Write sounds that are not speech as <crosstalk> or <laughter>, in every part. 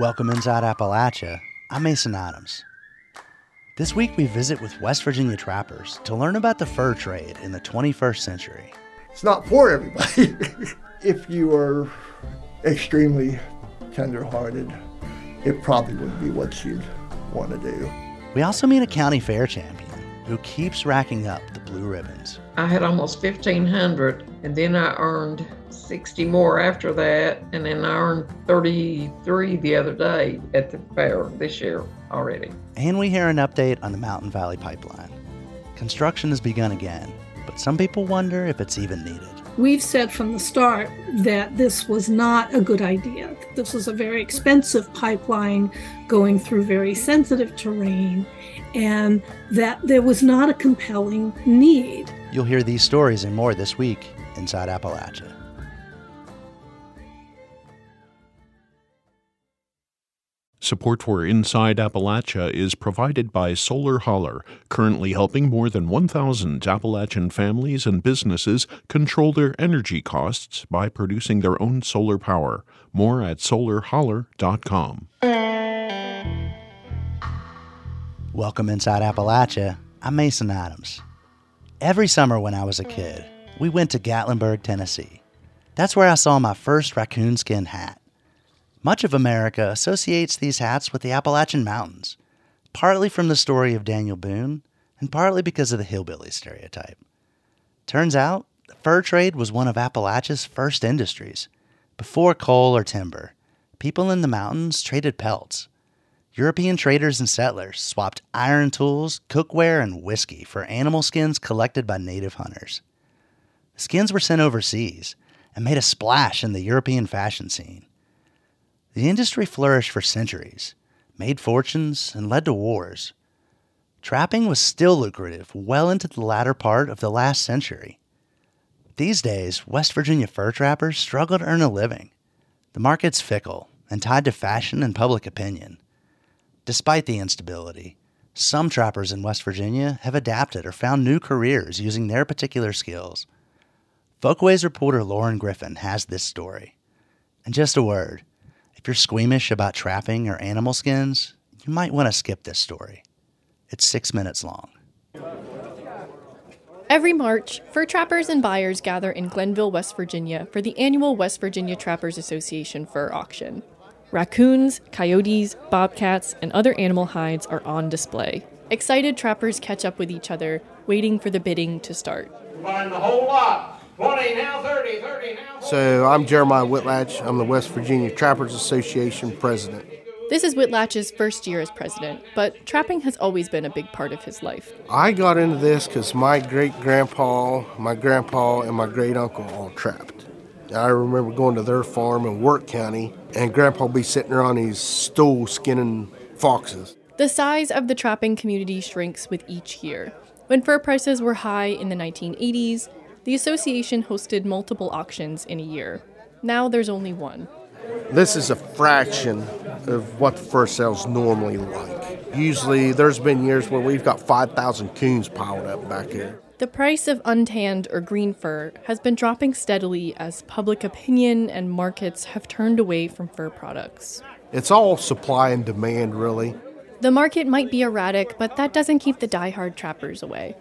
Welcome inside Appalachia. I'm Mason Adams. This week we visit with West Virginia trappers to learn about the fur trade in the 21st century. It's not for everybody. <laughs> if you are extremely tender-hearted, it probably would be what you'd want to do. We also meet a county fair champion who keeps racking up the blue ribbons. I had almost 1,500, and then I earned 60 more after that, and then I earned 33 the other day at the fair this year already. And we hear an update on the Mountain Valley Pipeline. Construction has begun again, but some people wonder if it's even needed. We've said from the start that this was not a good idea. This was a very expensive pipeline going through very sensitive terrain, and that there was not a compelling need. You'll hear these stories and more this week inside Appalachia. Support for Inside Appalachia is provided by Solar Holler, currently helping more than 1,000 Appalachian families and businesses control their energy costs by producing their own solar power. More at solarholler.com. Welcome inside Appalachia. I'm Mason Adams. Every summer when I was a kid, we went to Gatlinburg, Tennessee. That's where I saw my first raccoon skin hat. Much of America associates these hats with the Appalachian Mountains, partly from the story of Daniel Boone and partly because of the hillbilly stereotype. Turns out, the fur trade was one of Appalachia's first industries. Before coal or timber, people in the mountains traded pelts. European traders and settlers swapped iron tools, cookware, and whiskey for animal skins collected by native hunters. The skins were sent overseas and made a splash in the European fashion scene. The industry flourished for centuries, made fortunes, and led to wars. Trapping was still lucrative well into the latter part of the last century. These days, West Virginia fur trappers struggle to earn a living. The market's fickle and tied to fashion and public opinion. Despite the instability, some trappers in West Virginia have adapted or found new careers using their particular skills. Folkways reporter Lauren Griffin has this story. And just a word if you're squeamish about trapping or animal skins, you might want to skip this story. It's six minutes long. Every March, fur trappers and buyers gather in Glenville, West Virginia for the annual West Virginia Trappers Association fur auction. Raccoons, coyotes, bobcats, and other animal hides are on display. Excited trappers catch up with each other, waiting for the bidding to start. Buying the whole lot. 20 now, 30, 30 now. So I'm Jeremiah Whitlatch. I'm the West Virginia Trappers Association president. This is Whitlatch's first year as president, but trapping has always been a big part of his life. I got into this because my great grandpa, my grandpa, and my great uncle all trapped. I remember going to their farm in Wirt County, and grandpa would be sitting there on his stool skinning foxes. The size of the trapping community shrinks with each year. When fur prices were high in the 1980s, the association hosted multiple auctions in a year. Now there's only one. This is a fraction of what the fur sales normally like. Usually, there's been years where we've got 5,000 coons piled up back here. The price of untanned or green fur has been dropping steadily as public opinion and markets have turned away from fur products. It's all supply and demand, really. The market might be erratic, but that doesn't keep the die-hard trappers away.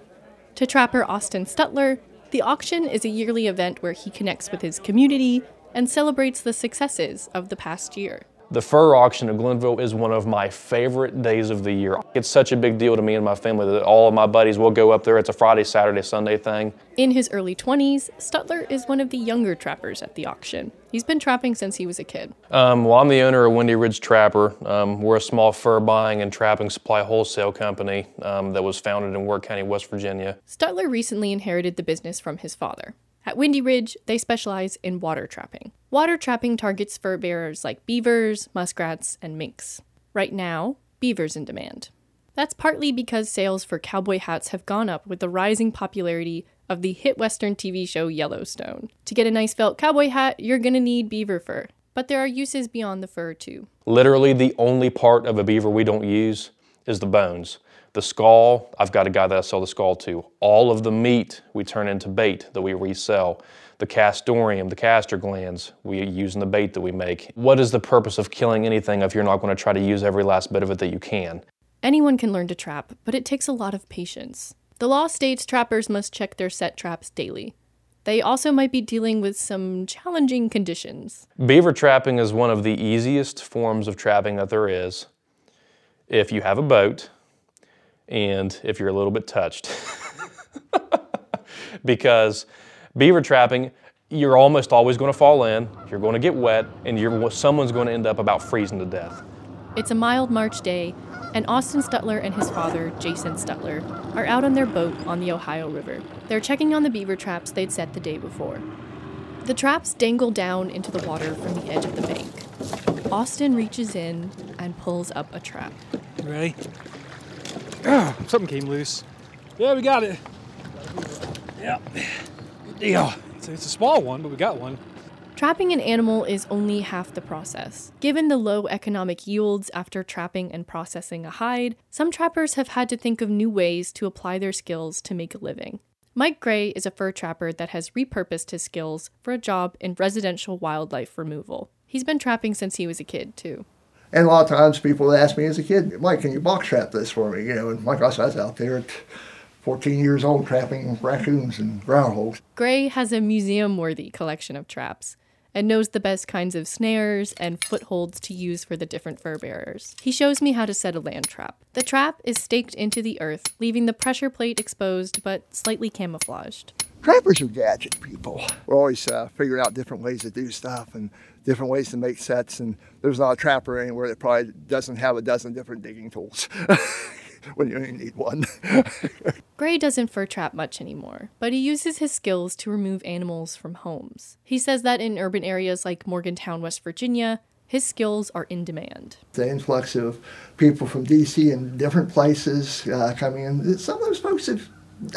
To trapper Austin Stutler, the auction is a yearly event where he connects with his community and celebrates the successes of the past year. The fur auction at Glenville is one of my favorite days of the year. It's such a big deal to me and my family that all of my buddies will go up there. It's a Friday, Saturday, Sunday thing. In his early 20s, Stutler is one of the younger trappers at the auction. He's been trapping since he was a kid. Um, well, I'm the owner of Windy Ridge Trapper. Um, we're a small fur buying and trapping supply wholesale company um, that was founded in Wirt County, West Virginia. Stutler recently inherited the business from his father. At Windy Ridge, they specialize in water trapping. Water trapping targets fur bearers like beavers, muskrats, and minks. Right now, beavers in demand. That's partly because sales for cowboy hats have gone up with the rising popularity of the hit Western TV show Yellowstone. To get a nice felt cowboy hat, you're gonna need beaver fur. But there are uses beyond the fur, too. Literally, the only part of a beaver we don't use is the bones. The skull, I've got a guy that I sell the skull to. All of the meat we turn into bait that we resell. the castoreum, the castor glands we use in the bait that we make. What is the purpose of killing anything if you're not going to try to use every last bit of it that you can? Anyone can learn to trap, but it takes a lot of patience. The law states trappers must check their set traps daily. They also might be dealing with some challenging conditions. Beaver trapping is one of the easiest forms of trapping that there is if you have a boat and if you're a little bit touched. <laughs> because beaver trapping, you're almost always going to fall in, you're going to get wet, and you're, someone's going to end up about freezing to death. It's a mild March day, and Austin Stutler and his father, Jason Stutler, are out on their boat on the Ohio River. They're checking on the beaver traps they'd set the day before. The traps dangle down into the water from the edge of the bank. Austin reaches in and pulls up a trap. You ready? Oh, <sighs> something came loose. Yeah, we got it. Yeah. Good deal. It's a, it's a small one, but we got one. Trapping an animal is only half the process. Given the low economic yields after trapping and processing a hide, some trappers have had to think of new ways to apply their skills to make a living. Mike Gray is a fur trapper that has repurposed his skills for a job in residential wildlife removal. He's been trapping since he was a kid, too. And a lot of times people ask me as a kid, Mike, can you box trap this for me? You know, and my gosh, I was out there at 14 years old trapping raccoons and groundhogs. Gray has a museum worthy collection of traps and knows the best kinds of snares and footholds to use for the different fur bearers. He shows me how to set a land trap. The trap is staked into the earth, leaving the pressure plate exposed but slightly camouflaged. Trappers are gadget people. We're always uh, figuring out different ways to do stuff and different ways to make sets, and there's not a trapper anywhere that probably doesn't have a dozen different digging tools. <laughs> when you only need one. <laughs> Gray doesn't fur trap much anymore, but he uses his skills to remove animals from homes. He says that in urban areas like Morgantown, West Virginia, his skills are in demand. The influx of people from DC and different places uh, coming in, some of those folks have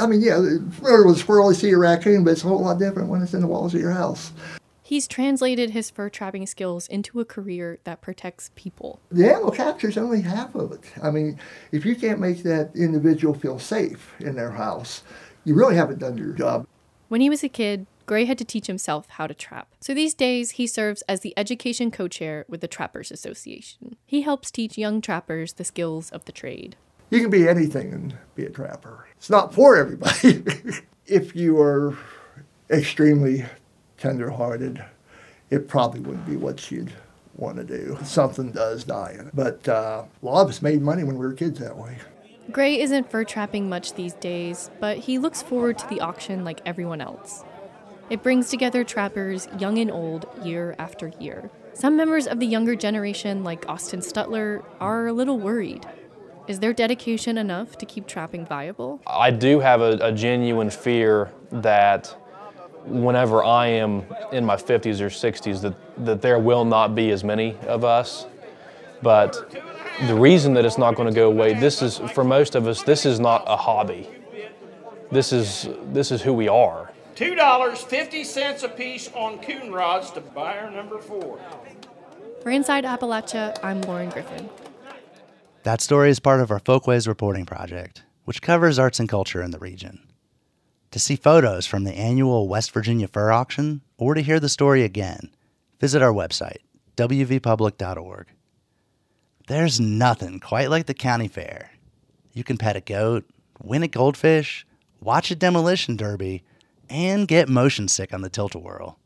I mean, yeah, familiar with a squirrel, you see a raccoon, but it's a whole lot different when it's in the walls of your house. He's translated his fur trapping skills into a career that protects people. The animal capture is only half of it. I mean, if you can't make that individual feel safe in their house, you really haven't done your job. When he was a kid, Gray had to teach himself how to trap. So these days, he serves as the education co chair with the Trappers Association. He helps teach young trappers the skills of the trade. You can be anything and be a trapper. It's not for everybody. <laughs> if you are extremely tenderhearted, it probably wouldn't be what you'd want to do. Something does die in it. But uh, a lot of us made money when we were kids that way. Gray isn't fur trapping much these days, but he looks forward to the auction like everyone else. It brings together trappers, young and old, year after year. Some members of the younger generation, like Austin Stutler, are a little worried. Is their dedication enough to keep trapping viable? I do have a, a genuine fear that whenever I am in my 50s or 60s that, that there will not be as many of us. But the reason that it's not going to go away, this is, for most of us, this is not a hobby. This is, this is who we are. $2.50 a piece on coon rods to buyer number four. For Inside Appalachia, I'm Lauren Griffin. That story is part of our Folkways reporting project, which covers arts and culture in the region. To see photos from the annual West Virginia Fur Auction or to hear the story again, visit our website, wvpublic.org. There's nothing quite like the county fair. You can pet a goat, win a goldfish, watch a demolition derby, and get motion sick on the tilt-a-whirl.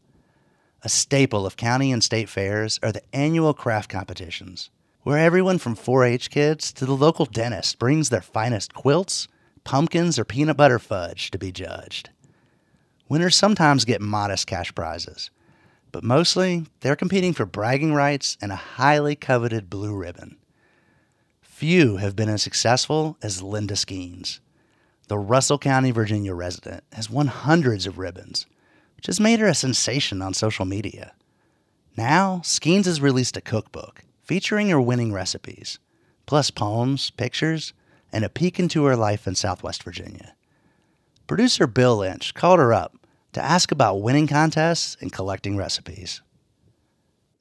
A staple of county and state fairs are the annual craft competitions, where everyone from 4 H kids to the local dentist brings their finest quilts, pumpkins, or peanut butter fudge to be judged. Winners sometimes get modest cash prizes, but mostly they're competing for bragging rights and a highly coveted blue ribbon. Few have been as successful as Linda Skeens. The Russell County, Virginia resident has won hundreds of ribbons, which has made her a sensation on social media. Now, Skeens has released a cookbook featuring her winning recipes, plus poems, pictures, and a peek into her life in Southwest Virginia. Producer Bill Lynch called her up to ask about winning contests and collecting recipes.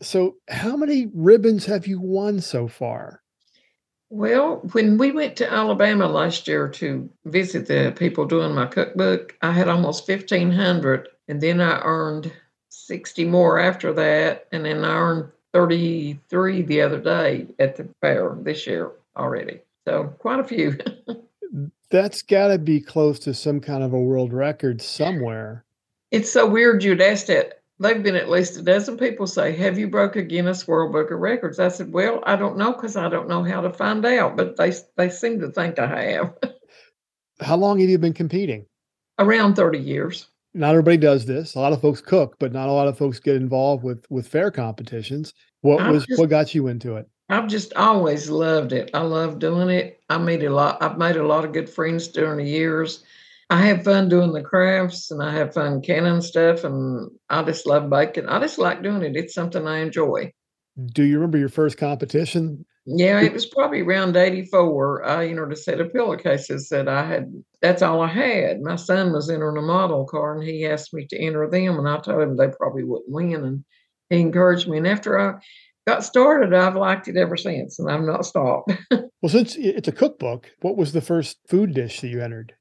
So, how many ribbons have you won so far? Well, when we went to Alabama last year to visit the people doing my cookbook, I had almost 1,500. And then I earned 60 more after that. And then I earned 33 the other day at the fair this year already. So quite a few. <laughs> That's got to be close to some kind of a world record somewhere. It's so weird you'd ask that. They've been at least a dozen people say, Have you broke a Guinness World Book of Records? I said, Well, I don't know because I don't know how to find out, but they, they seem to think I have. <laughs> How long have you been competing? Around 30 years. Not everybody does this. A lot of folks cook, but not a lot of folks get involved with with fair competitions. What I was just- what got you into it? I've just always loved it. I love doing it. I made a lot. I've made a lot of good friends during the years. I have fun doing the crafts and I have fun canning stuff and I just love baking. I just like doing it. It's something I enjoy. Do you remember your first competition? Yeah, it was probably around 84. I entered a set of pillowcases that I had. That's all I had. My son was entering a model car and he asked me to enter them. And I told him they probably wouldn't win. And he encouraged me. And after I got started, I've liked it ever since and I've not stopped. <laughs> Well, since it's a cookbook, what was the first food dish that you entered?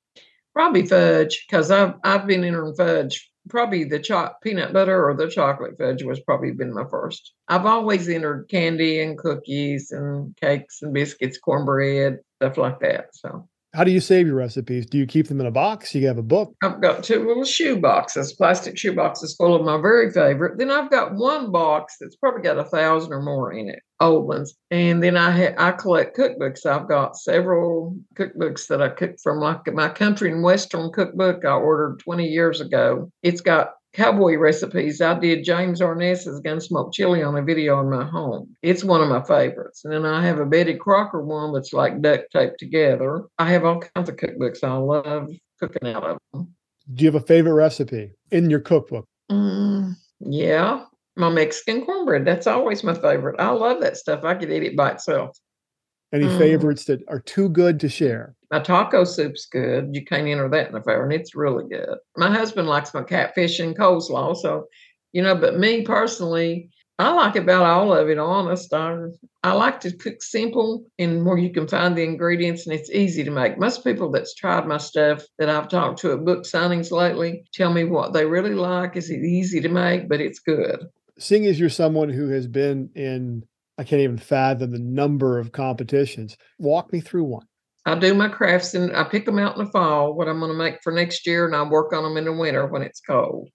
Probably fudge, because I've I've been entering fudge. Probably the cho- peanut butter or the chocolate fudge was probably been my first. I've always entered candy and cookies and cakes and biscuits, cornbread, stuff like that. So How do you save your recipes? Do you keep them in a box? You have a book? I've got two little shoe boxes, plastic shoe boxes full of my very favorite. Then I've got one box that's probably got a thousand or more in it, old ones. And then I ha- I collect cookbooks. I've got several cookbooks that I cooked from, like my country and western cookbook I ordered 20 years ago. It's got cowboy recipes. I did James Arness's Gunsmoke Chili on a video in my home. It's one of my favorites. And then I have a Betty Crocker one that's like duct taped together. I have all kinds of cookbooks I love cooking out of them. Do you have a favorite recipe in your cookbook? Mm, yeah, my Mexican cornbread. That's always my favorite. I love that stuff. I could eat it by itself. Any Mm. favorites that are too good to share? My taco soup's good. You can't enter that in the fair, and it's really good. My husband likes my catfish and coleslaw, so you know. But me personally, I like about all of it. Honest, I I like to cook simple and where you can find the ingredients, and it's easy to make. Most people that's tried my stuff that I've talked to at book signings lately tell me what they really like. Is it easy to make, but it's good. Seeing as you're someone who has been in, I can't even fathom the number of competitions. Walk me through one. I do my crafts and I pick them out in the fall, what I'm going to make for next year, and I work on them in the winter when it's cold.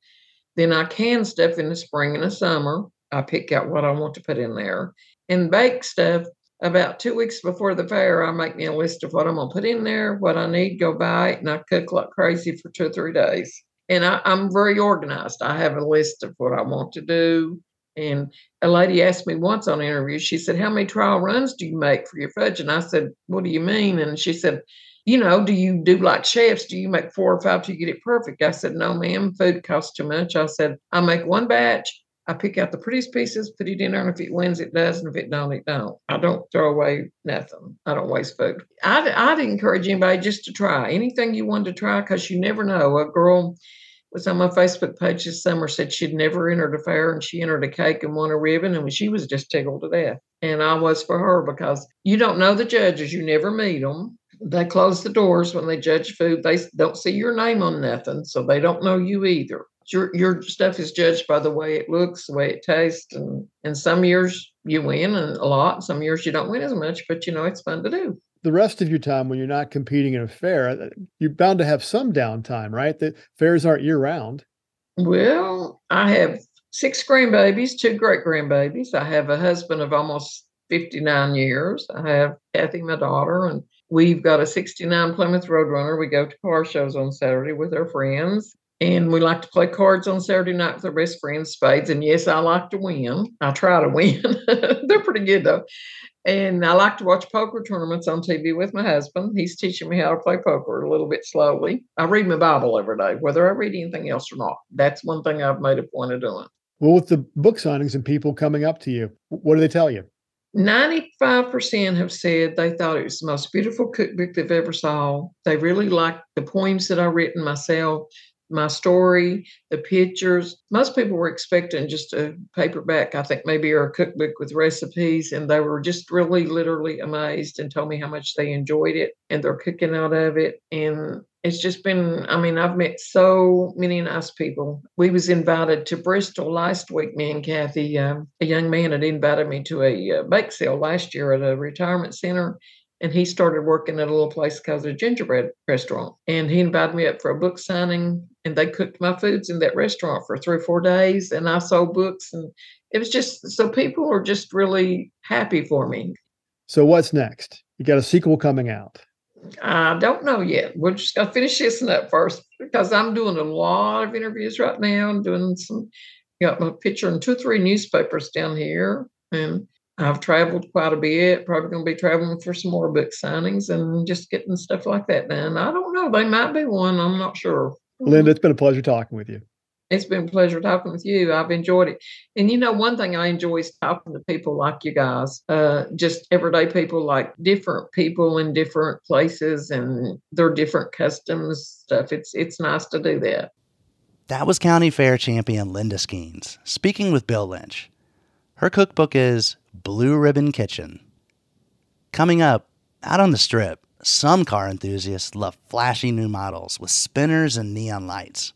Then I can stuff in the spring and the summer. I pick out what I want to put in there and bake stuff. About two weeks before the fair, I make me a list of what I'm going to put in there, what I need, go buy it, and I cook like crazy for two or three days. And I, I'm very organized. I have a list of what I want to do. And a lady asked me once on an interview, she said, How many trial runs do you make for your fudge? And I said, What do you mean? And she said, You know, do you do like chefs? Do you make four or five till you get it perfect? I said, No, ma'am, food costs too much. I said, I make one batch. I pick out the prettiest pieces, put it in there, and if it wins, it does, and if it don't, it don't. I don't throw away nothing. I don't waste food. I'd, I'd encourage anybody just to try anything you want to try because you never know. A girl was on my Facebook page this summer said she'd never entered a fair and she entered a cake and won a ribbon and she was just tickled to death. And I was for her because you don't know the judges, you never meet them. They close the doors when they judge food. They don't see your name on nothing, so they don't know you either. Your your stuff is judged by the way it looks, the way it tastes, and and some years you win a lot. Some years you don't win as much, but you know it's fun to do. The rest of your time when you're not competing in a fair, uh, you're bound to have some downtime, right? The fairs aren't year round. Well, I have six grandbabies, two great grandbabies. I have a husband of almost 59 years. I have Kathy, my daughter, and we've got a 69 Plymouth Roadrunner. We go to car shows on Saturday with our friends. And we like to play cards on Saturday night with our best friends, spades. And yes, I like to win. I try to <laughs> win. They're pretty good though. And I like to watch poker tournaments on TV with my husband. He's teaching me how to play poker a little bit slowly. I read my Bible every day, whether I read anything else or not. That's one thing I've made a point of doing. Well, with the book signings and people coming up to you, what do they tell you? 95% have said they thought it was the most beautiful cookbook they've ever saw. They really liked the poems that I've written myself. My story, the pictures. Most people were expecting just a paperback, I think maybe, or a cookbook with recipes, and they were just really literally amazed and told me how much they enjoyed it and they're cooking out of it. And it's just been i mean i've met so many nice people we was invited to bristol last week me and kathy um, a young man had invited me to a uh, bake sale last year at a retirement center and he started working at a little place called a gingerbread restaurant and he invited me up for a book signing and they cooked my foods in that restaurant for three or four days and i sold books and it was just so people are just really happy for me so what's next you got a sequel coming out I don't know yet. We're just gonna finish this one up first because I'm doing a lot of interviews right now. I'm doing some got my picture in two or three newspapers down here. And I've traveled quite a bit, probably gonna be traveling for some more book signings and just getting stuff like that done. I don't know. They might be one, I'm not sure. Linda, it's been a pleasure talking with you. It's been a pleasure talking with you. I've enjoyed it. And you know, one thing I enjoy is talking to people like you guys, uh, just everyday people, like different people in different places and their different customs stuff. It's it's nice to do that. That was County Fair champion Linda Skeens speaking with Bill Lynch. Her cookbook is Blue Ribbon Kitchen. Coming up, out on the strip, some car enthusiasts love flashy new models with spinners and neon lights.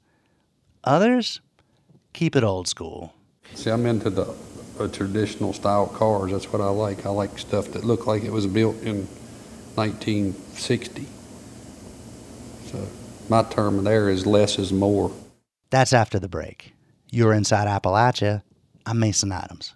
Others keep it old school. See, I'm into the uh, traditional style cars. That's what I like. I like stuff that look like it was built in 1960. So my term there is less is more. That's after the break. You're inside Appalachia. I'm Mason Adams.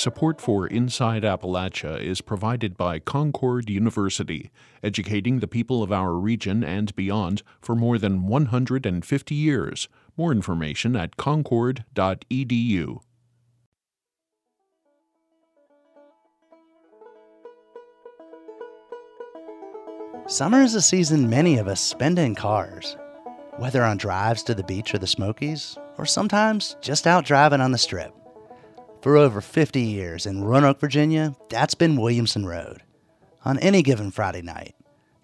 Support for Inside Appalachia is provided by Concord University, educating the people of our region and beyond for more than 150 years. More information at concord.edu. Summer is a season many of us spend in cars, whether on drives to the beach or the Smokies, or sometimes just out driving on the strip. For over 50 years in Roanoke, Virginia, that's been Williamson Road. On any given Friday night,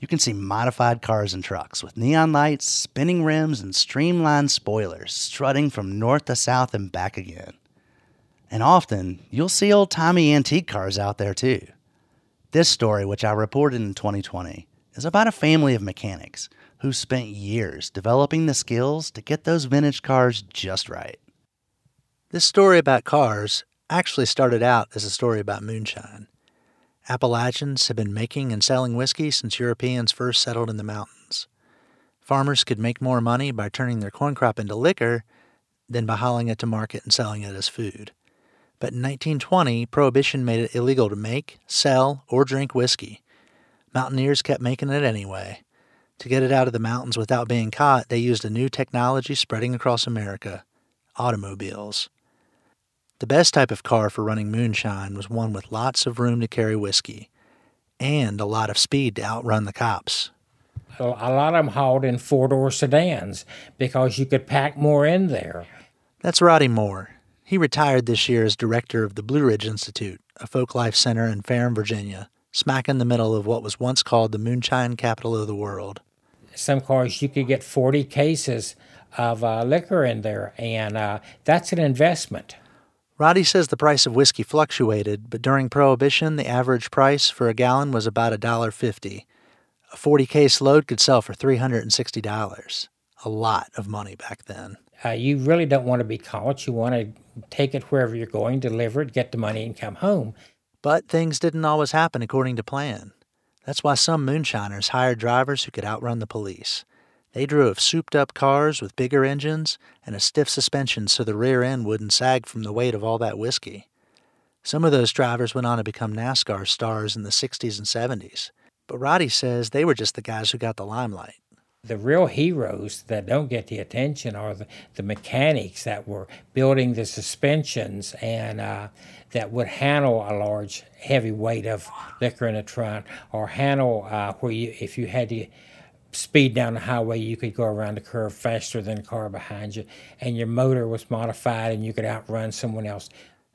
you can see modified cars and trucks with neon lights, spinning rims, and streamlined spoilers strutting from north to south and back again. And often, you'll see old timey antique cars out there too. This story, which I reported in 2020, is about a family of mechanics who spent years developing the skills to get those vintage cars just right. This story about cars actually started out as a story about moonshine. Appalachians have been making and selling whiskey since Europeans first settled in the mountains. Farmers could make more money by turning their corn crop into liquor than by hauling it to market and selling it as food. But in 1920, Prohibition made it illegal to make, sell, or drink whiskey. Mountaineers kept making it anyway. To get it out of the mountains without being caught, they used a new technology spreading across America automobiles. The best type of car for running moonshine was one with lots of room to carry whiskey and a lot of speed to outrun the cops. A lot of them hauled in four door sedans because you could pack more in there. That's Roddy Moore. He retired this year as director of the Blue Ridge Institute, a folk life center in Ferrum, Virginia, smack in the middle of what was once called the moonshine capital of the world. Some cars you could get 40 cases of uh, liquor in there, and uh, that's an investment. Roddy says the price of whiskey fluctuated, but during Prohibition, the average price for a gallon was about $1.50. A 40 case load could sell for $360. A lot of money back then. Uh, you really don't want to be caught. You want to take it wherever you're going, deliver it, get the money, and come home. But things didn't always happen according to plan. That's why some moonshiners hired drivers who could outrun the police. They drove souped up cars with bigger engines and a stiff suspension so the rear end wouldn't sag from the weight of all that whiskey. Some of those drivers went on to become NASCAR stars in the 60s and 70s, but Roddy says they were just the guys who got the limelight. The real heroes that don't get the attention are the, the mechanics that were building the suspensions and uh, that would handle a large, heavy weight of liquor in the trunk, or handle uh, where you, if you had to speed down the highway, you could go around the curve faster than the car behind you, and your motor was modified and you could outrun someone else.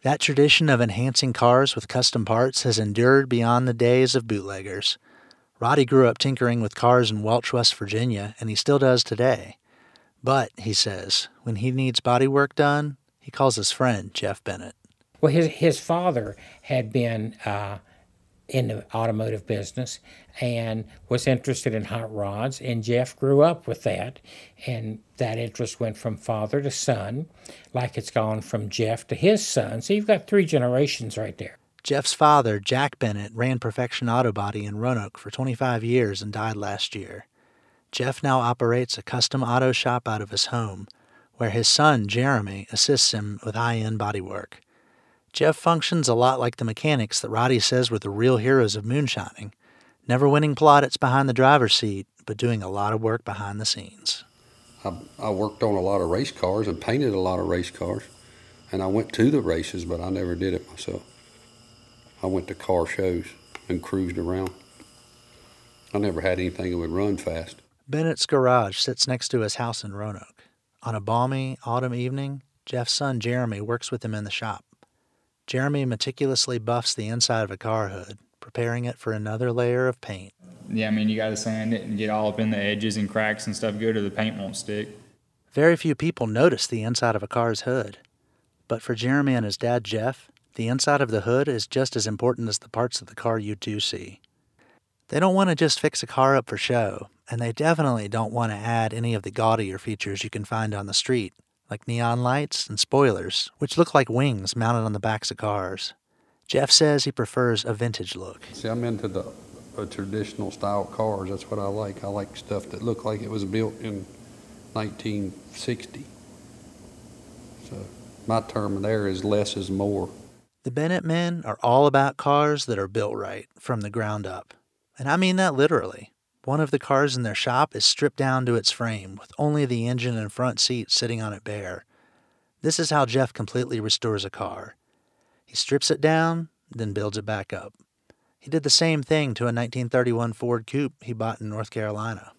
That tradition of enhancing cars with custom parts has endured beyond the days of bootleggers. Roddy grew up tinkering with cars in Welch, West Virginia, and he still does today. But, he says, when he needs body work done, he calls his friend Jeff Bennett. Well, his, his father had been uh, in the automotive business and was interested in hot rods, and Jeff grew up with that. And that interest went from father to son, like it's gone from Jeff to his son. So you've got three generations right there. Jeff's father, Jack Bennett, ran Perfection Auto Body in Roanoke for 25 years and died last year. Jeff now operates a custom auto shop out of his home, where his son, Jeremy, assists him with high end bodywork. Jeff functions a lot like the mechanics that Roddy says were the real heroes of moonshining, never winning plaudits behind the driver's seat, but doing a lot of work behind the scenes. I, I worked on a lot of race cars and painted a lot of race cars, and I went to the races, but I never did it myself. I went to car shows and cruised around. I never had anything that would run fast. Bennett's garage sits next to his house in Roanoke. On a balmy autumn evening, Jeff's son Jeremy works with him in the shop. Jeremy meticulously buffs the inside of a car hood, preparing it for another layer of paint. Yeah, I mean, you got to sand it and get all up in the edges and cracks and stuff good, or the paint won't stick. Very few people notice the inside of a car's hood. But for Jeremy and his dad, Jeff, the inside of the hood is just as important as the parts of the car you do see. They don't want to just fix a car up for show, and they definitely don't want to add any of the gaudier features you can find on the street, like neon lights and spoilers, which look like wings mounted on the backs of cars. Jeff says he prefers a vintage look. See, I'm into the uh, traditional style cars. That's what I like. I like stuff that look like it was built in 1960. So my term there is less is more. The Bennett men are all about cars that are built right from the ground up. And I mean that literally. One of the cars in their shop is stripped down to its frame, with only the engine and front seat sitting on it bare. This is how Jeff completely restores a car. He strips it down, then builds it back up. He did the same thing to a 1931 Ford Coupe he bought in North Carolina.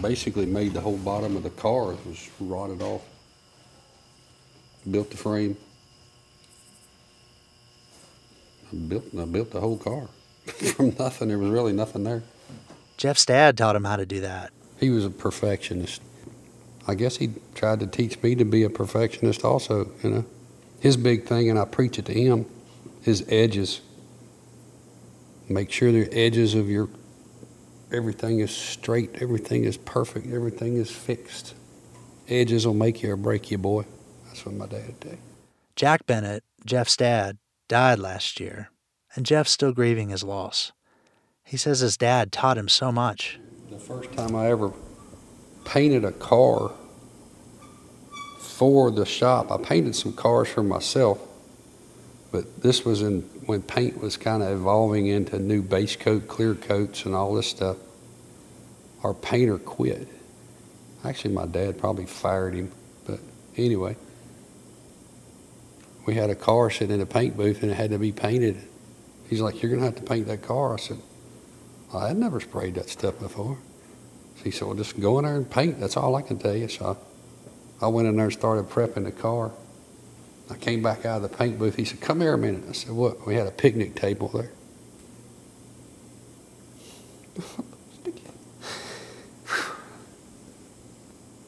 Basically made the whole bottom of the car it was rotted off. Built the frame. I built I built the whole car <laughs> from nothing. There was really nothing there. Jeff's dad taught him how to do that. He was a perfectionist. I guess he tried to teach me to be a perfectionist also, you know. His big thing, and I preach it to him, is edges. Make sure the edges of your everything is straight, everything is perfect, everything is fixed. Edges will make you or break you, boy. That's what my dad did. Jack Bennett, Jeff's dad, died last year, and Jeff's still grieving his loss. He says his dad taught him so much. The first time I ever painted a car for the shop, I painted some cars for myself, but this was in when paint was kind of evolving into new base coat, clear coats, and all this stuff. Our painter quit. Actually, my dad probably fired him, but anyway, we had a car sitting in a paint booth and it had to be painted. He's like, "You're gonna have to paint that car." I said, "I had never sprayed that stuff before." So he said, "Well, just go in there and paint. That's all I can tell you." So I, I went in there and started prepping the car. I came back out of the paint booth. He said, Come here a minute. I said, What? We had a picnic table there. <laughs>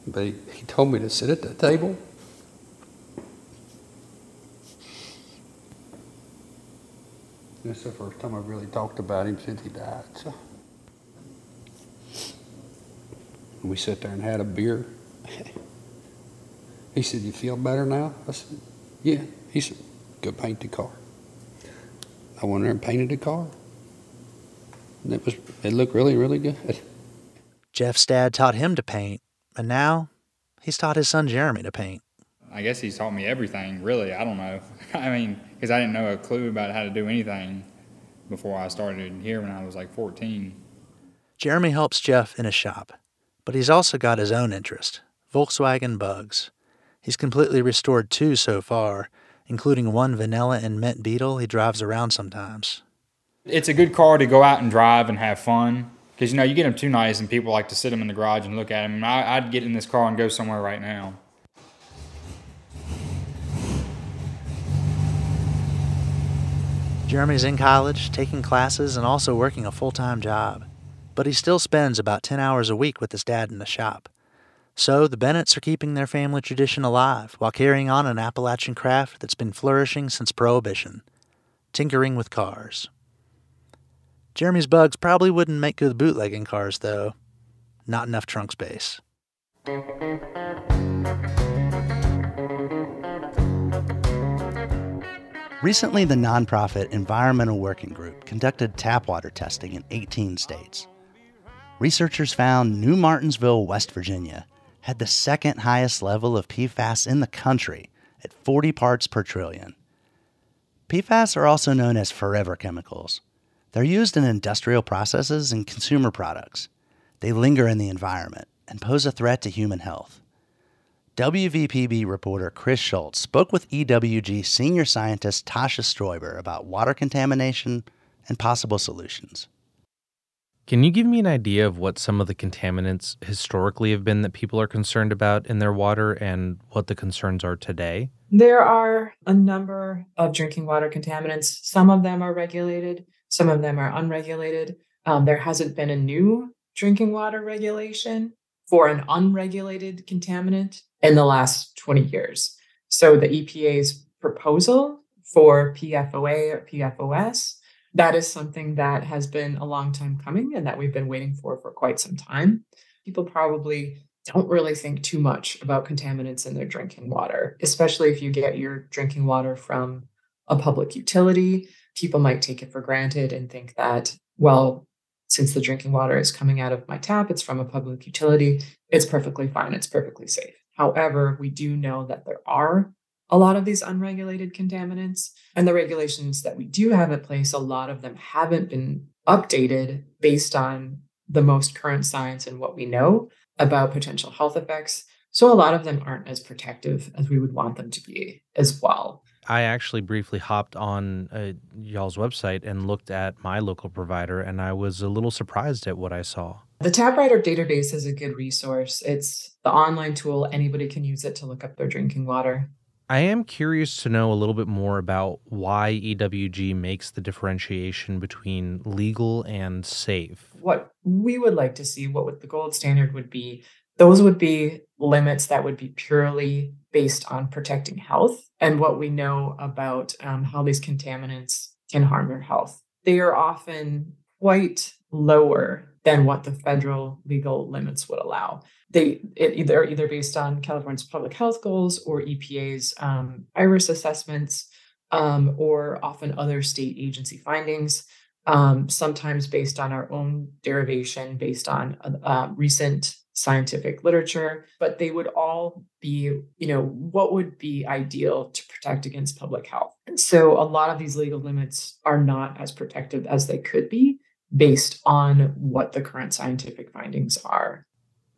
but he, he told me to sit at the table. This is the first time I've really talked about him since he died. So. And we sat there and had a beer. <laughs> he said, You feel better now? I said, yeah. He said, go paint the car. I went there and painted the car. And it was it looked really, really good. Jeff's dad taught him to paint, and now he's taught his son Jeremy to paint. I guess he's taught me everything, really. I don't know. <laughs> I mean, because I didn't know a clue about how to do anything before I started here when I was like 14. Jeremy helps Jeff in his shop, but he's also got his own interest Volkswagen Bugs. He's completely restored two so far, including one vanilla and mint beetle he drives around sometimes. It's a good car to go out and drive and have fun. Because, you know, you get them too nice and people like to sit them in the garage and look at them. I, I'd get in this car and go somewhere right now. Jeremy's in college, taking classes, and also working a full time job. But he still spends about 10 hours a week with his dad in the shop. So the Bennetts are keeping their family tradition alive while carrying on an Appalachian craft that's been flourishing since Prohibition tinkering with cars. Jeremy's bugs probably wouldn't make good bootlegging cars, though. Not enough trunk space. Recently, the nonprofit Environmental Working Group conducted tap water testing in 18 states. Researchers found New Martinsville, West Virginia, had the second highest level of PFAS in the country at 40 parts per trillion. PFAS are also known as forever chemicals. They're used in industrial processes and consumer products. They linger in the environment and pose a threat to human health. WVPB reporter Chris Schultz spoke with EWG senior scientist Tasha Stoiber about water contamination and possible solutions. Can you give me an idea of what some of the contaminants historically have been that people are concerned about in their water and what the concerns are today? There are a number of drinking water contaminants. Some of them are regulated, some of them are unregulated. Um, there hasn't been a new drinking water regulation for an unregulated contaminant in the last 20 years. So the EPA's proposal for PFOA or PFOS, that is something that has been a long time coming and that we've been waiting for for quite some time. People probably don't really think too much about contaminants in their drinking water, especially if you get your drinking water from a public utility. People might take it for granted and think that, well, since the drinking water is coming out of my tap, it's from a public utility, it's perfectly fine, it's perfectly safe. However, we do know that there are a lot of these unregulated contaminants, and the regulations that we do have in place, a lot of them haven't been updated based on the most current science and what we know about potential health effects. So a lot of them aren't as protective as we would want them to be as well. I actually briefly hopped on uh, y'all's website and looked at my local provider, and I was a little surprised at what I saw. The Tap Water database is a good resource. It's the online tool, anybody can use it to look up their drinking water. I am curious to know a little bit more about why EWG makes the differentiation between legal and safe. What we would like to see, what would the gold standard would be, those would be limits that would be purely based on protecting health and what we know about um, how these contaminants can harm your health. They are often quite lower than what the federal legal limits would allow. They it either either based on California's public health goals or EPA's um, IRIS assessments, um, or often other state agency findings. Um, sometimes based on our own derivation, based on uh, recent scientific literature, but they would all be, you know, what would be ideal to protect against public health. And so a lot of these legal limits are not as protective as they could be based on what the current scientific findings are.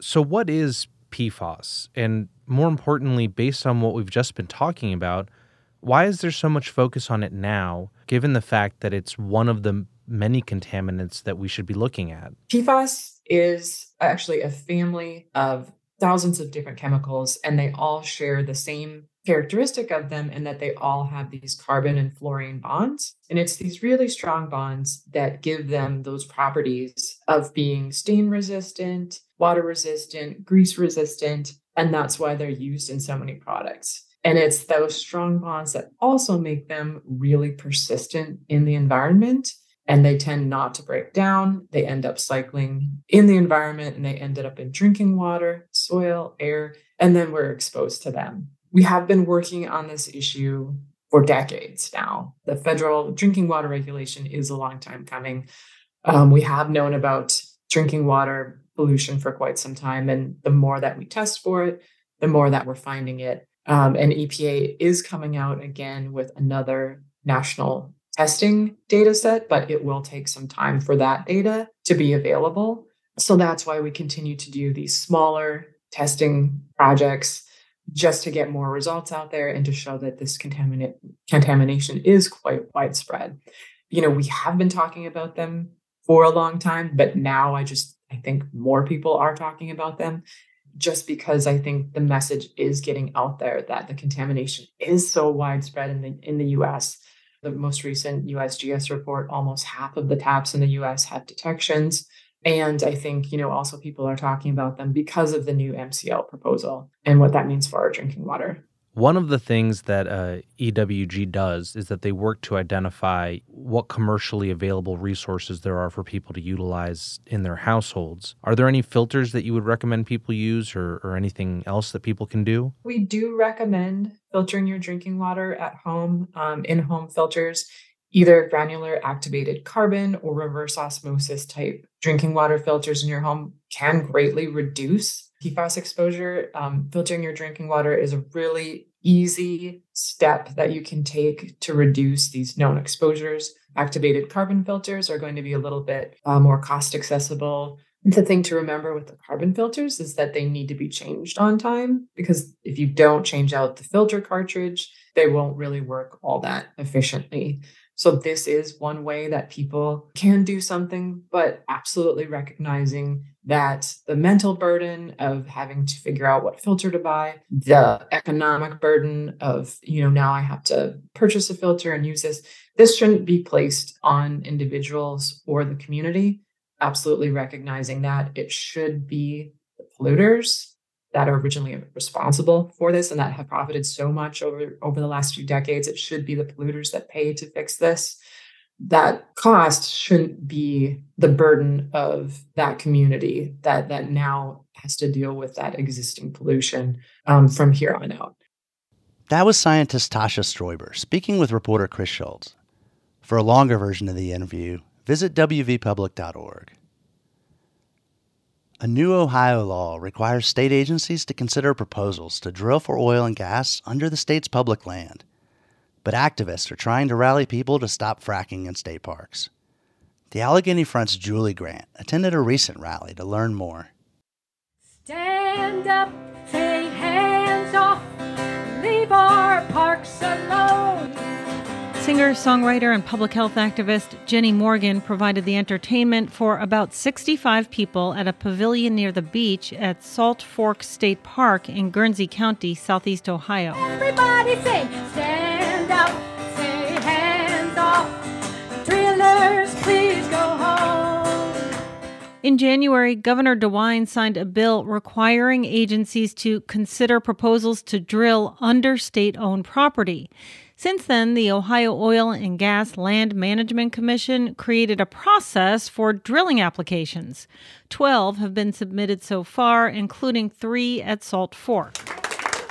So, what is PFAS? And more importantly, based on what we've just been talking about, why is there so much focus on it now, given the fact that it's one of the many contaminants that we should be looking at? PFAS is actually a family of thousands of different chemicals, and they all share the same characteristic of them in that they all have these carbon and fluorine bonds. And it's these really strong bonds that give them those properties of being stain resistant, water resistant, grease resistant. And that's why they're used in so many products. And it's those strong bonds that also make them really persistent in the environment. And they tend not to break down. They end up cycling in the environment and they ended up in drinking water, soil, air, and then we're exposed to them we have been working on this issue for decades now. The federal drinking water regulation is a long time coming. Um, we have known about drinking water pollution for quite some time. And the more that we test for it, the more that we're finding it. Um, and EPA is coming out again with another national testing data set, but it will take some time for that data to be available. So that's why we continue to do these smaller testing projects just to get more results out there and to show that this contaminant contamination is quite widespread. You know, we have been talking about them for a long time, but now I just I think more people are talking about them just because I think the message is getting out there that the contamination is so widespread in the in the US. The most recent USGS report, almost half of the taps in the US have detections. And I think, you know, also people are talking about them because of the new MCL proposal and what that means for our drinking water. One of the things that uh, EWG does is that they work to identify what commercially available resources there are for people to utilize in their households. Are there any filters that you would recommend people use or, or anything else that people can do? We do recommend filtering your drinking water at home, um, in home filters either granular activated carbon or reverse osmosis type drinking water filters in your home can greatly reduce PFAS exposure. Um, filtering your drinking water is a really easy step that you can take to reduce these known exposures. Activated carbon filters are going to be a little bit uh, more cost accessible. The thing to remember with the carbon filters is that they need to be changed on time because if you don't change out the filter cartridge, they won't really work all that efficiently. So, this is one way that people can do something, but absolutely recognizing that the mental burden of having to figure out what filter to buy, the economic burden of, you know, now I have to purchase a filter and use this, this shouldn't be placed on individuals or the community. Absolutely recognizing that it should be the polluters that are originally responsible for this and that have profited so much over over the last few decades it should be the polluters that pay to fix this. That cost shouldn't be the burden of that community that that now has to deal with that existing pollution um, from here on out. That was scientist tasha Stoiber speaking with reporter chris schultz. For a longer version of the interview visit wvpublic.org a new Ohio law requires state agencies to consider proposals to drill for oil and gas under the state's public land. But activists are trying to rally people to stop fracking in state parks. The Allegheny Front's Julie Grant attended a recent rally to learn more. Stand up, take hands off, leave our parks alone. Singer, songwriter, and public health activist Jenny Morgan provided the entertainment for about 65 people at a pavilion near the beach at Salt Fork State Park in Guernsey County, southeast Ohio. Everybody say, stand up, say hands off. Drillers, please go home. In January, Governor DeWine signed a bill requiring agencies to consider proposals to drill under state owned property. Since then, the Ohio Oil and Gas Land Management Commission created a process for drilling applications. Twelve have been submitted so far, including three at Salt Fork.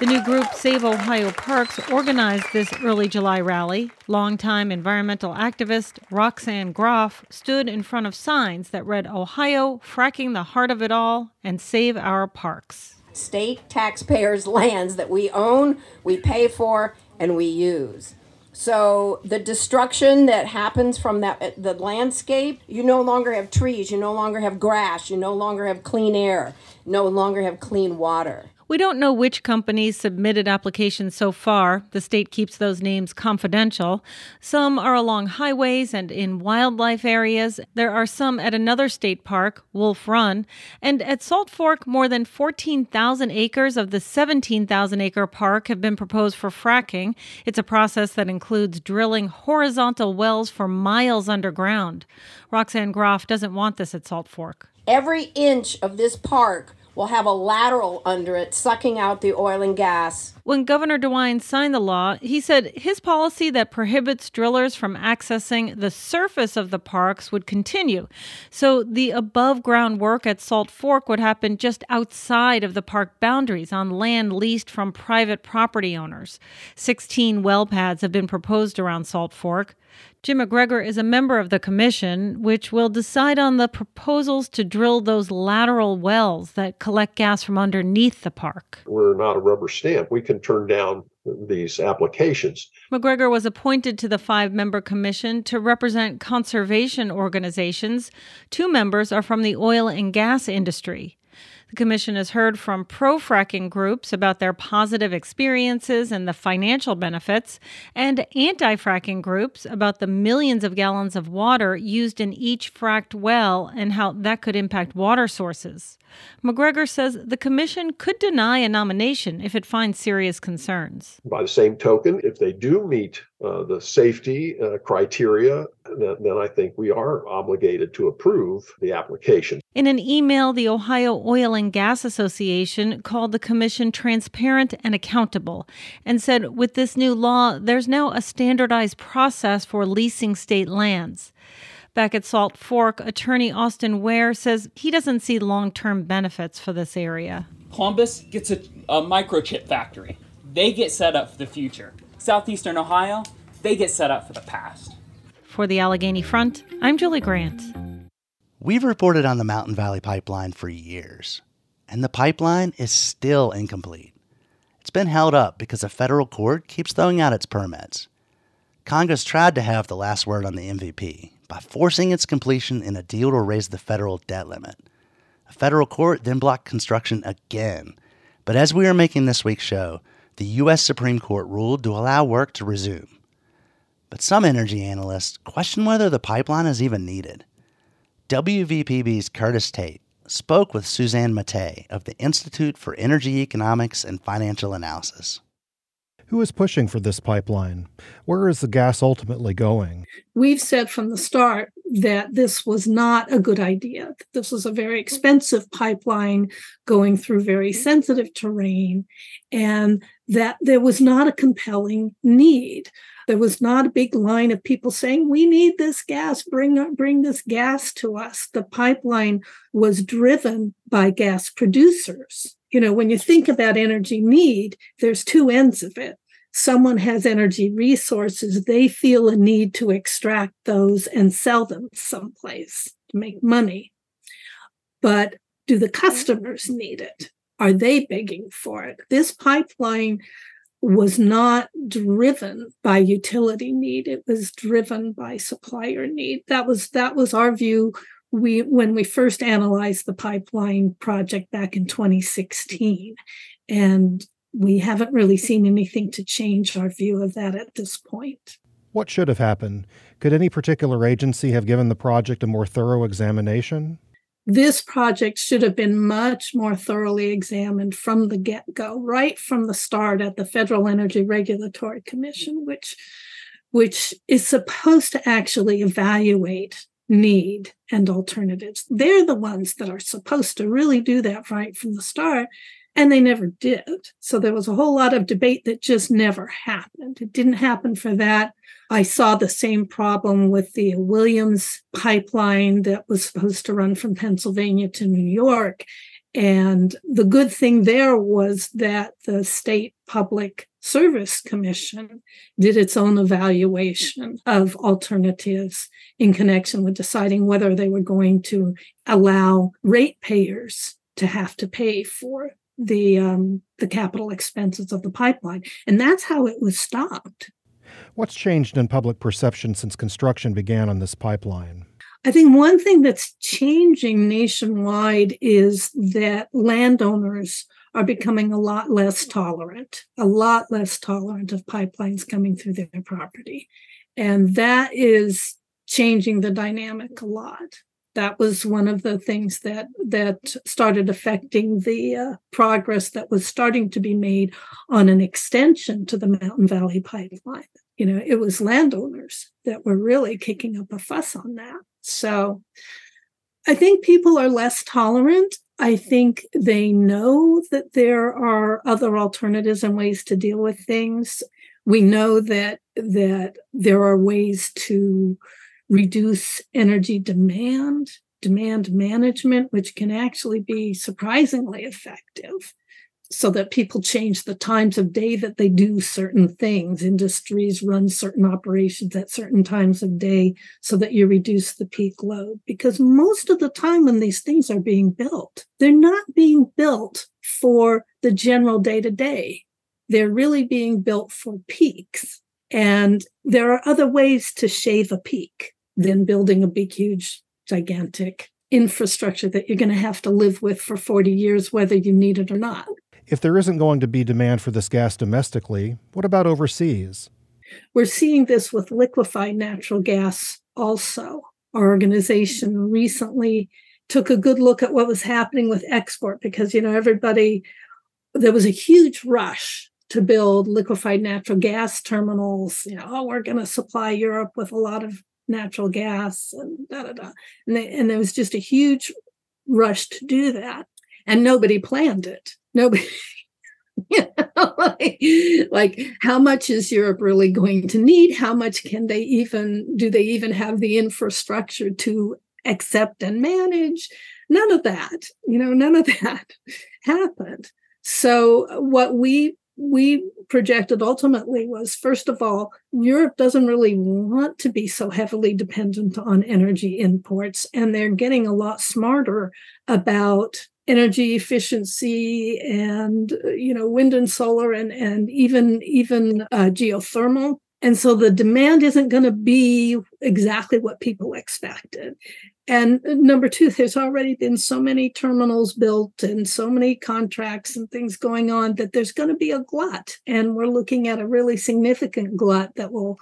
The new group Save Ohio Parks organized this early July rally. Longtime environmental activist Roxanne Groff stood in front of signs that read Ohio, fracking the heart of it all, and save our parks. State taxpayers' <laughs> lands that we own, we pay for, and we use. So the destruction that happens from that eh, the landscape, you no longer have trees, you no longer have grass, you no longer have clean air, no longer have clean water. We don't know which companies submitted applications so far. The state keeps those names confidential. Some are along highways and in wildlife areas. There are some at another state park, Wolf Run. And at Salt Fork, more than 14,000 acres of the 17,000 acre park have been proposed for fracking. It's a process that includes drilling horizontal wells for miles underground. Roxanne Groff doesn't want this at Salt Fork. Every inch of this park will have a lateral under it sucking out the oil and gas. When Governor DeWine signed the law, he said his policy that prohibits drillers from accessing the surface of the parks would continue. So the above ground work at Salt Fork would happen just outside of the park boundaries on land leased from private property owners. 16 well pads have been proposed around Salt Fork. Jim McGregor is a member of the commission, which will decide on the proposals to drill those lateral wells that collect gas from underneath the park. We're not a rubber stamp. We can turn down these applications. McGregor was appointed to the five member commission to represent conservation organizations. Two members are from the oil and gas industry. The commission has heard from pro fracking groups about their positive experiences and the financial benefits, and anti fracking groups about the millions of gallons of water used in each fracked well and how that could impact water sources. McGregor says the commission could deny a nomination if it finds serious concerns. By the same token, if they do meet uh, the safety uh, criteria, then, then I think we are obligated to approve the application. In an email, the Ohio Oil and Gas Association called the commission transparent and accountable and said with this new law, there's now a standardized process for leasing state lands. Back at Salt Fork, attorney Austin Ware says he doesn't see long term benefits for this area. Columbus gets a, a microchip factory. They get set up for the future. Southeastern Ohio, they get set up for the past. For the Allegheny Front, I'm Julie Grant. We've reported on the Mountain Valley Pipeline for years, and the pipeline is still incomplete. It's been held up because a federal court keeps throwing out its permits. Congress tried to have the last word on the MVP, by forcing its completion in a deal to raise the federal debt limit. A federal court then blocked construction again. But as we are making this week's show, the U.S. Supreme Court ruled to allow work to resume. But some energy analysts question whether the pipeline is even needed. WVPB's Curtis Tate spoke with Suzanne Mattei of the Institute for Energy Economics and Financial Analysis. Who is pushing for this pipeline? Where is the gas ultimately going? We've said from the start that this was not a good idea. This was a very expensive pipeline going through very sensitive terrain, and that there was not a compelling need. There was not a big line of people saying, "We need this gas. Bring bring this gas to us." The pipeline was driven by gas producers you know, when you think about energy need, there's two ends of it. Someone has energy resources, they feel a need to extract those and sell them someplace to make money. But do the customers need it? Are they begging for it? This pipeline was not driven by utility need it was driven by supplier need that was that was our view we when we first analyzed the pipeline project back in 2016 and we haven't really seen anything to change our view of that at this point. What should have happened? Could any particular agency have given the project a more thorough examination? This project should have been much more thoroughly examined from the get go, right from the start at the Federal Energy Regulatory Commission, which, which is supposed to actually evaluate need and alternatives. They're the ones that are supposed to really do that right from the start. And they never did. So there was a whole lot of debate that just never happened. It didn't happen for that. I saw the same problem with the Williams pipeline that was supposed to run from Pennsylvania to New York. And the good thing there was that the state public Service Commission did its own evaluation of alternatives in connection with deciding whether they were going to allow ratepayers to have to pay for the um, the capital expenses of the pipeline, and that's how it was stopped. What's changed in public perception since construction began on this pipeline? I think one thing that's changing nationwide is that landowners are becoming a lot less tolerant, a lot less tolerant of pipelines coming through their property. And that is changing the dynamic a lot. That was one of the things that that started affecting the uh, progress that was starting to be made on an extension to the Mountain Valley pipeline. You know, it was landowners that were really kicking up a fuss on that. So I think people are less tolerant I think they know that there are other alternatives and ways to deal with things. We know that that there are ways to reduce energy demand, demand management, which can actually be surprisingly effective. so that people change the times of day that they do certain things. Industries run certain operations at certain times of day so that you reduce the peak load. Because most of the time when these things are being built, they're not being built for the general day to day. They're really being built for peaks. And there are other ways to shave a peak than building a big, huge, gigantic infrastructure that you're going to have to live with for 40 years, whether you need it or not. If there isn't going to be demand for this gas domestically, what about overseas? We're seeing this with liquefied natural gas also. Our organization recently took a good look at what was happening with export because, you know, everybody, there was a huge rush to build liquefied natural gas terminals. You know, oh, we're going to supply Europe with a lot of natural gas and da da da. And, they, and there was just a huge rush to do that. And nobody planned it. Nobody, <laughs> you know, <laughs> like, like how much is Europe really going to need? How much can they even, do they even have the infrastructure to accept and manage? None of that, you know, none of <laughs> that happened. So what we we projected ultimately was first of all, Europe doesn't really want to be so heavily dependent on energy imports, and they're getting a lot smarter about energy efficiency and you know wind and solar and and even even uh, geothermal and so the demand isn't going to be exactly what people expected and uh, number two, there's already been so many terminals built and so many contracts and things going on that there's going to be a glut. And we're looking at a really significant glut that will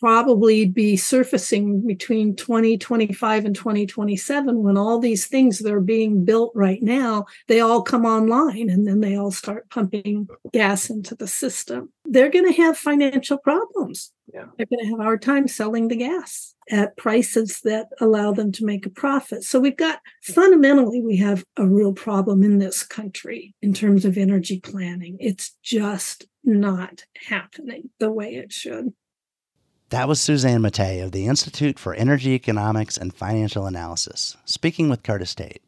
probably be surfacing between 2025 and 2027 when all these things that are being built right now they all come online and then they all start pumping gas into the system. They're going to have financial problems. Yeah. they're going to have a hard time selling the gas at prices that allow them to make a profit. So we've got fundamentally we have a real problem in this country in terms of energy planning. It's just not happening the way it should that was Suzanne Mattei of the Institute for Energy Economics and Financial Analysis, speaking with Curtis Tate.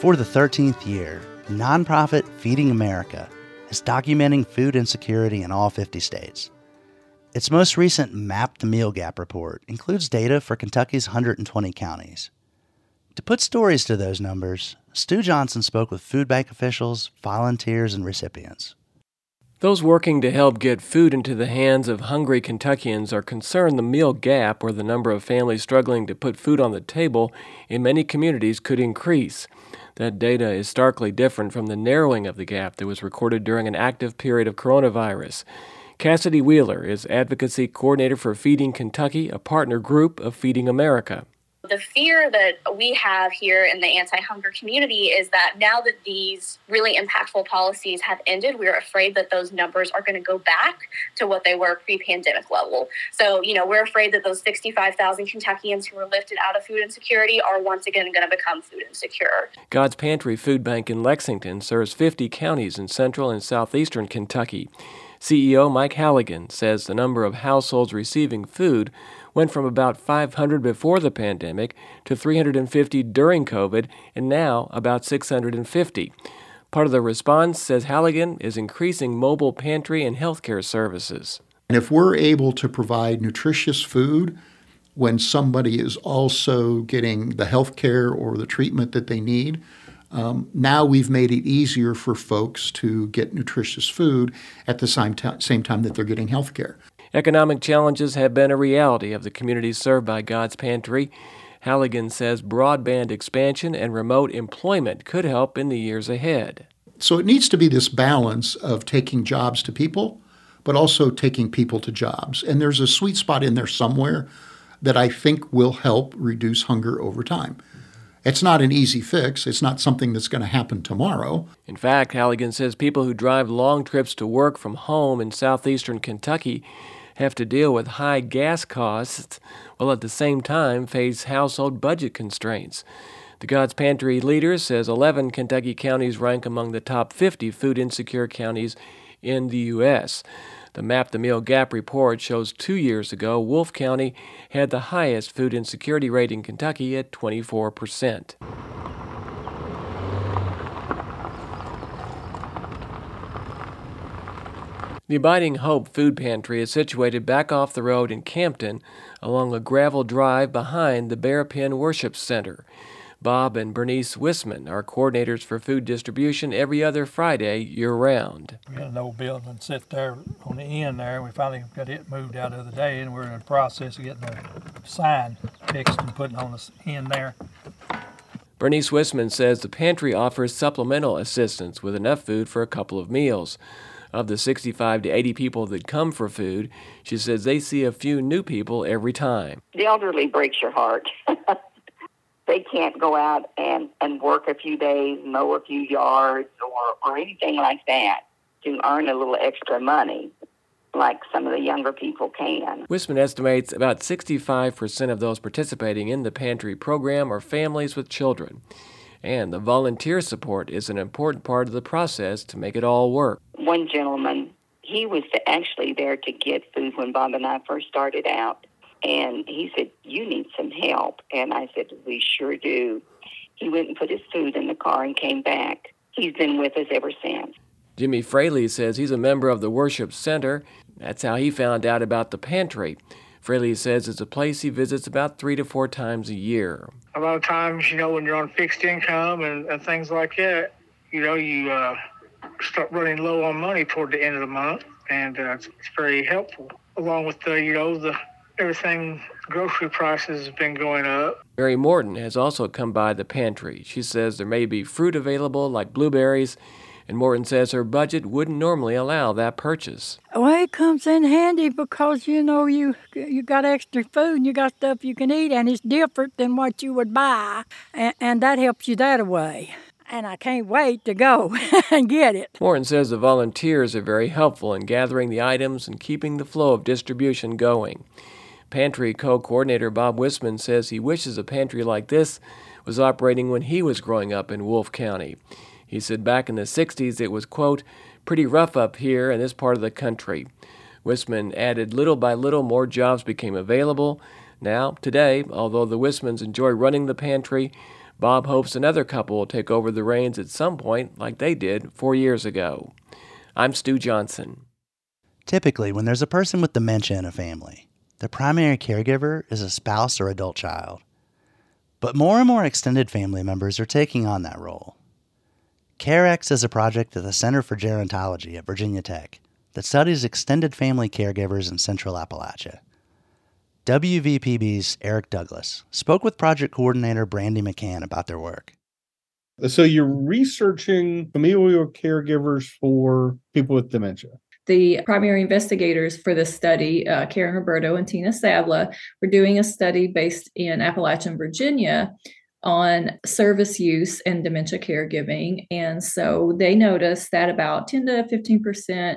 For the 13th year, nonprofit Feeding America is documenting food insecurity in all 50 states. Its most recent Map the Meal Gap report includes data for Kentucky's 120 counties. To put stories to those numbers, Stu Johnson spoke with food bank officials, volunteers, and recipients. Those working to help get food into the hands of hungry Kentuckians are concerned the meal gap, or the number of families struggling to put food on the table, in many communities could increase. That data is starkly different from the narrowing of the gap that was recorded during an active period of coronavirus. Cassidy Wheeler is Advocacy Coordinator for Feeding Kentucky, a partner group of Feeding America. The fear that we have here in the anti hunger community is that now that these really impactful policies have ended, we're afraid that those numbers are going to go back to what they were pre pandemic level. So, you know, we're afraid that those 65,000 Kentuckians who were lifted out of food insecurity are once again going to become food insecure. God's Pantry Food Bank in Lexington serves 50 counties in central and southeastern Kentucky. CEO Mike Halligan says the number of households receiving food went from about 500 before the pandemic to 350 during COVID and now about 650. Part of the response, says Halligan, is increasing mobile pantry and healthcare services. And if we're able to provide nutritious food when somebody is also getting the health care or the treatment that they need, um, now we've made it easier for folks to get nutritious food at the same, t- same time that they're getting health care. Economic challenges have been a reality of the communities served by God's Pantry. Halligan says broadband expansion and remote employment could help in the years ahead. So it needs to be this balance of taking jobs to people, but also taking people to jobs. And there's a sweet spot in there somewhere that I think will help reduce hunger over time. It's not an easy fix. It's not something that's going to happen tomorrow. In fact, Halligan says people who drive long trips to work from home in southeastern Kentucky have to deal with high gas costs while at the same time face household budget constraints. The God's Pantry leader says 11 Kentucky counties rank among the top 50 food insecure counties in the U.S. The Map the Meal Gap report shows two years ago, Wolfe County had the highest food insecurity rate in Kentucky at 24 percent. The Abiding Hope Food Pantry is situated back off the road in Campton along a gravel drive behind the Bear Pen Worship Center. Bob and Bernice Wisman are coordinators for food distribution every other Friday year round. We got an old building sit there on the end there. We finally got it moved out the other day, and we're in the process of getting the sign fixed and putting on the end there. Bernice Wisman says the pantry offers supplemental assistance with enough food for a couple of meals. Of the 65 to 80 people that come for food, she says they see a few new people every time. The elderly breaks your heart. <laughs> they can't go out and, and work a few days, mow a few yards, or, or anything like that to earn a little extra money like some of the younger people can. Wisman estimates about 65% of those participating in the pantry program are families with children. And the volunteer support is an important part of the process to make it all work. One gentleman, he was actually there to get food when Bob and I first started out. And he said, You need some help. And I said, We sure do. He went and put his food in the car and came back. He's been with us ever since. Jimmy Fraley says he's a member of the Worship Center. That's how he found out about the pantry. Fraley says it's a place he visits about three to four times a year. A lot of times, you know, when you're on fixed income and, and things like that, you know, you uh, start running low on money toward the end of the month, and uh, it's, it's very helpful. Along with the, you know, the everything grocery prices have been going up. Mary Morton has also come by the pantry. She says there may be fruit available like blueberries and Morton says her budget wouldn't normally allow that purchase. Well, it comes in handy because you know you you got extra food and you got stuff you can eat, and it's different than what you would buy, and, and that helps you that way. And I can't wait to go <laughs> and get it. Morton says the volunteers are very helpful in gathering the items and keeping the flow of distribution going. Pantry co coordinator Bob Wisman says he wishes a pantry like this was operating when he was growing up in Wolfe County. He said back in the 60s it was, quote, pretty rough up here in this part of the country. Wisman added little by little more jobs became available. Now, today, although the Wismans enjoy running the pantry, Bob hopes another couple will take over the reins at some point like they did four years ago. I'm Stu Johnson. Typically, when there's a person with dementia in a family, the primary caregiver is a spouse or adult child. But more and more extended family members are taking on that role. CareX is a project at the Center for Gerontology at Virginia Tech that studies extended family caregivers in Central Appalachia. WVPB's Eric Douglas spoke with project coordinator Brandy McCann about their work. So you're researching familial caregivers for people with dementia. The primary investigators for this study, uh, Karen Roberto and Tina Savla, were doing a study based in Appalachian, Virginia, on service use and dementia caregiving. And so they noticed that about 10 to 15%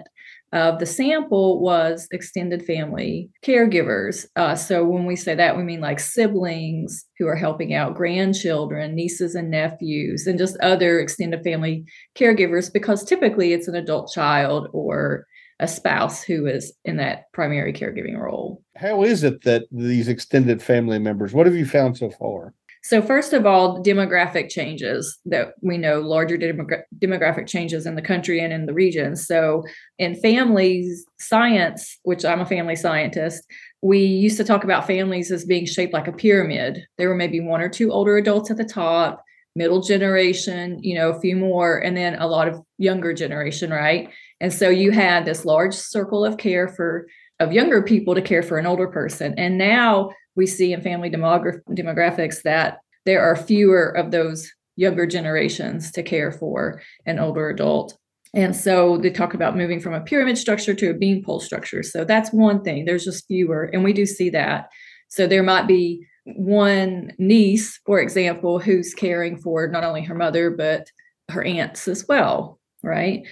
of the sample was extended family caregivers. Uh, so when we say that, we mean like siblings who are helping out grandchildren, nieces and nephews, and just other extended family caregivers, because typically it's an adult child or a spouse who is in that primary caregiving role. How is it that these extended family members, what have you found so far? So, first of all, demographic changes that we know larger demogra- demographic changes in the country and in the region. So, in families science, which I'm a family scientist, we used to talk about families as being shaped like a pyramid. There were maybe one or two older adults at the top, middle generation, you know, a few more, and then a lot of younger generation, right? And so you had this large circle of care for of younger people to care for an older person. And now we see in family demogra- demographics that there are fewer of those younger generations to care for an older adult. And so they talk about moving from a pyramid structure to a beanpole structure. So that's one thing. There's just fewer, and we do see that. So there might be one niece, for example, who's caring for not only her mother, but her aunts as well, right?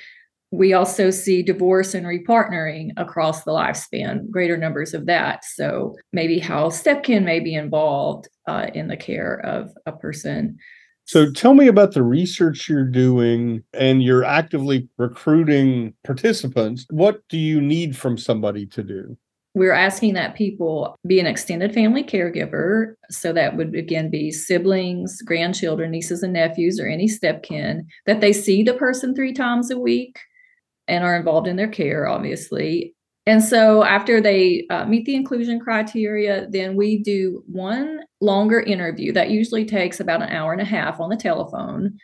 we also see divorce and repartnering across the lifespan, greater numbers of that. So maybe how stepkin may be involved uh, in the care of a person. So tell me about the research you're doing and you're actively recruiting participants. What do you need from somebody to do? We're asking that people be an extended family caregiver. So that would again be siblings, grandchildren, nieces and nephews, or any stepkin, that they see the person three times a week and are involved in their care, obviously. And so after they uh, meet the inclusion criteria, then we do one longer interview that usually takes about an hour and a half on the telephone.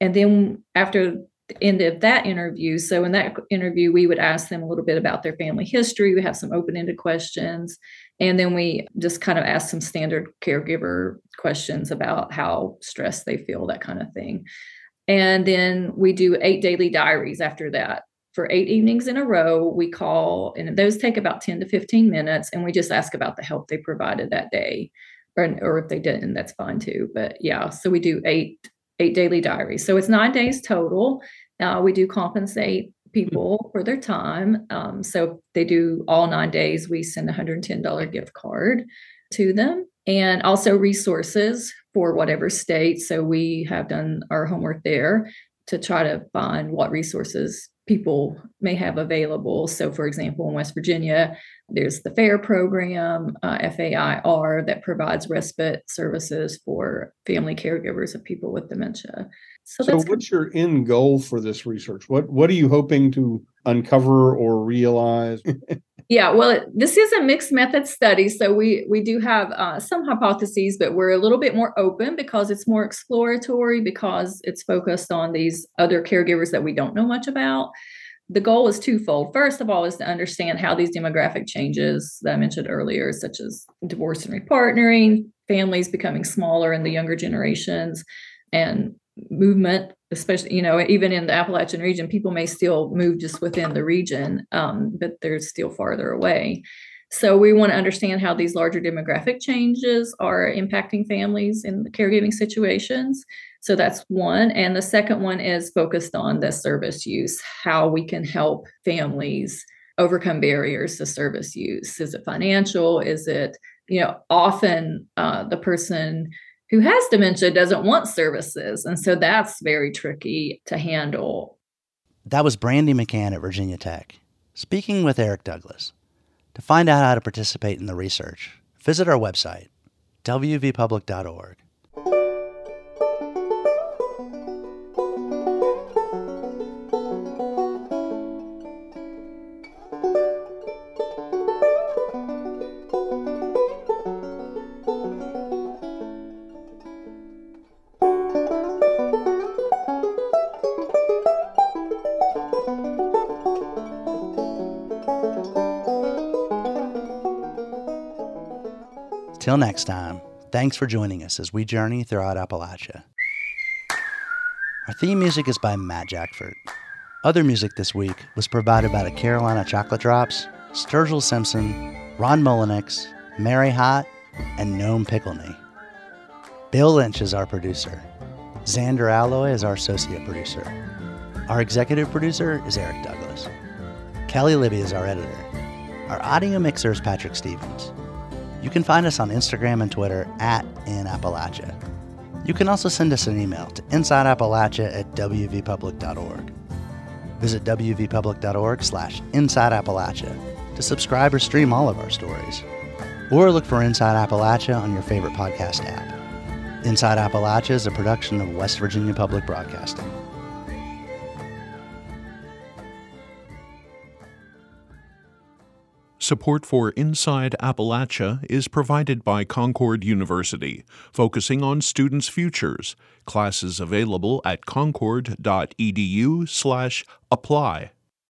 And then after end of that interview, so in that interview, we would ask them a little bit about their family history. We have some open ended questions. And then we just kind of ask some standard caregiver questions about how stressed they feel, that kind of thing. And then we do eight daily diaries after that for eight evenings in a row. We call, and those take about 10 to 15 minutes, and we just ask about the help they provided that day. Or, or if they didn't, that's fine too. But yeah, so we do eight eight daily diaries. So it's nine days total. Uh, we do compensate people for their time. Um, so they do all nine days, we send a $110 gift card to them and also resources for whatever state. So we have done our homework there to try to find what resources people may have available. So, for example, in West Virginia, there's the FAIR program, uh, FAIR, that provides respite services for family caregivers of people with dementia. So, so what's your end goal for this research? What What are you hoping to uncover or realize? <laughs> yeah, well, this is a mixed method study, so we we do have uh, some hypotheses, but we're a little bit more open because it's more exploratory because it's focused on these other caregivers that we don't know much about. The goal is twofold. First of all, is to understand how these demographic changes that I mentioned earlier, such as divorce and repartnering, families becoming smaller in the younger generations, and movement especially you know even in the appalachian region people may still move just within the region um, but they're still farther away. So we want to understand how these larger demographic changes are impacting families in caregiving situations. So that's one and the second one is focused on the service use how we can help families overcome barriers to service use. Is it financial? Is it you know often uh, the person who has dementia doesn't want services. And so that's very tricky to handle. That was Brandy McCann at Virginia Tech, speaking with Eric Douglas. To find out how to participate in the research, visit our website, wvpublic.org. Till next time, thanks for joining us as we journey throughout Appalachia. Our theme music is by Matt Jackfert. Other music this week was provided by the Carolina Chocolate Drops, Sturgill Simpson, Ron Mullenix, Mary Hott, and Gnome Pickleney. Bill Lynch is our producer. Zander Aloi is our associate producer. Our executive producer is Eric Douglas. Kelley Libby is our editor. Our audio mixer is Patrick Stevens. You can find us on Instagram and Twitter at In Appalachia. You can also send us an email to insideappalachia at wvpublic.org. Visit wvpublic.org slash insideappalachia to subscribe or stream all of our stories. Or look for Inside Appalachia on your favorite podcast app. Inside Appalachia is a production of West Virginia Public Broadcasting. Support for Inside Appalachia is provided by Concord University, focusing on students' futures. Classes available at concord.edu/apply.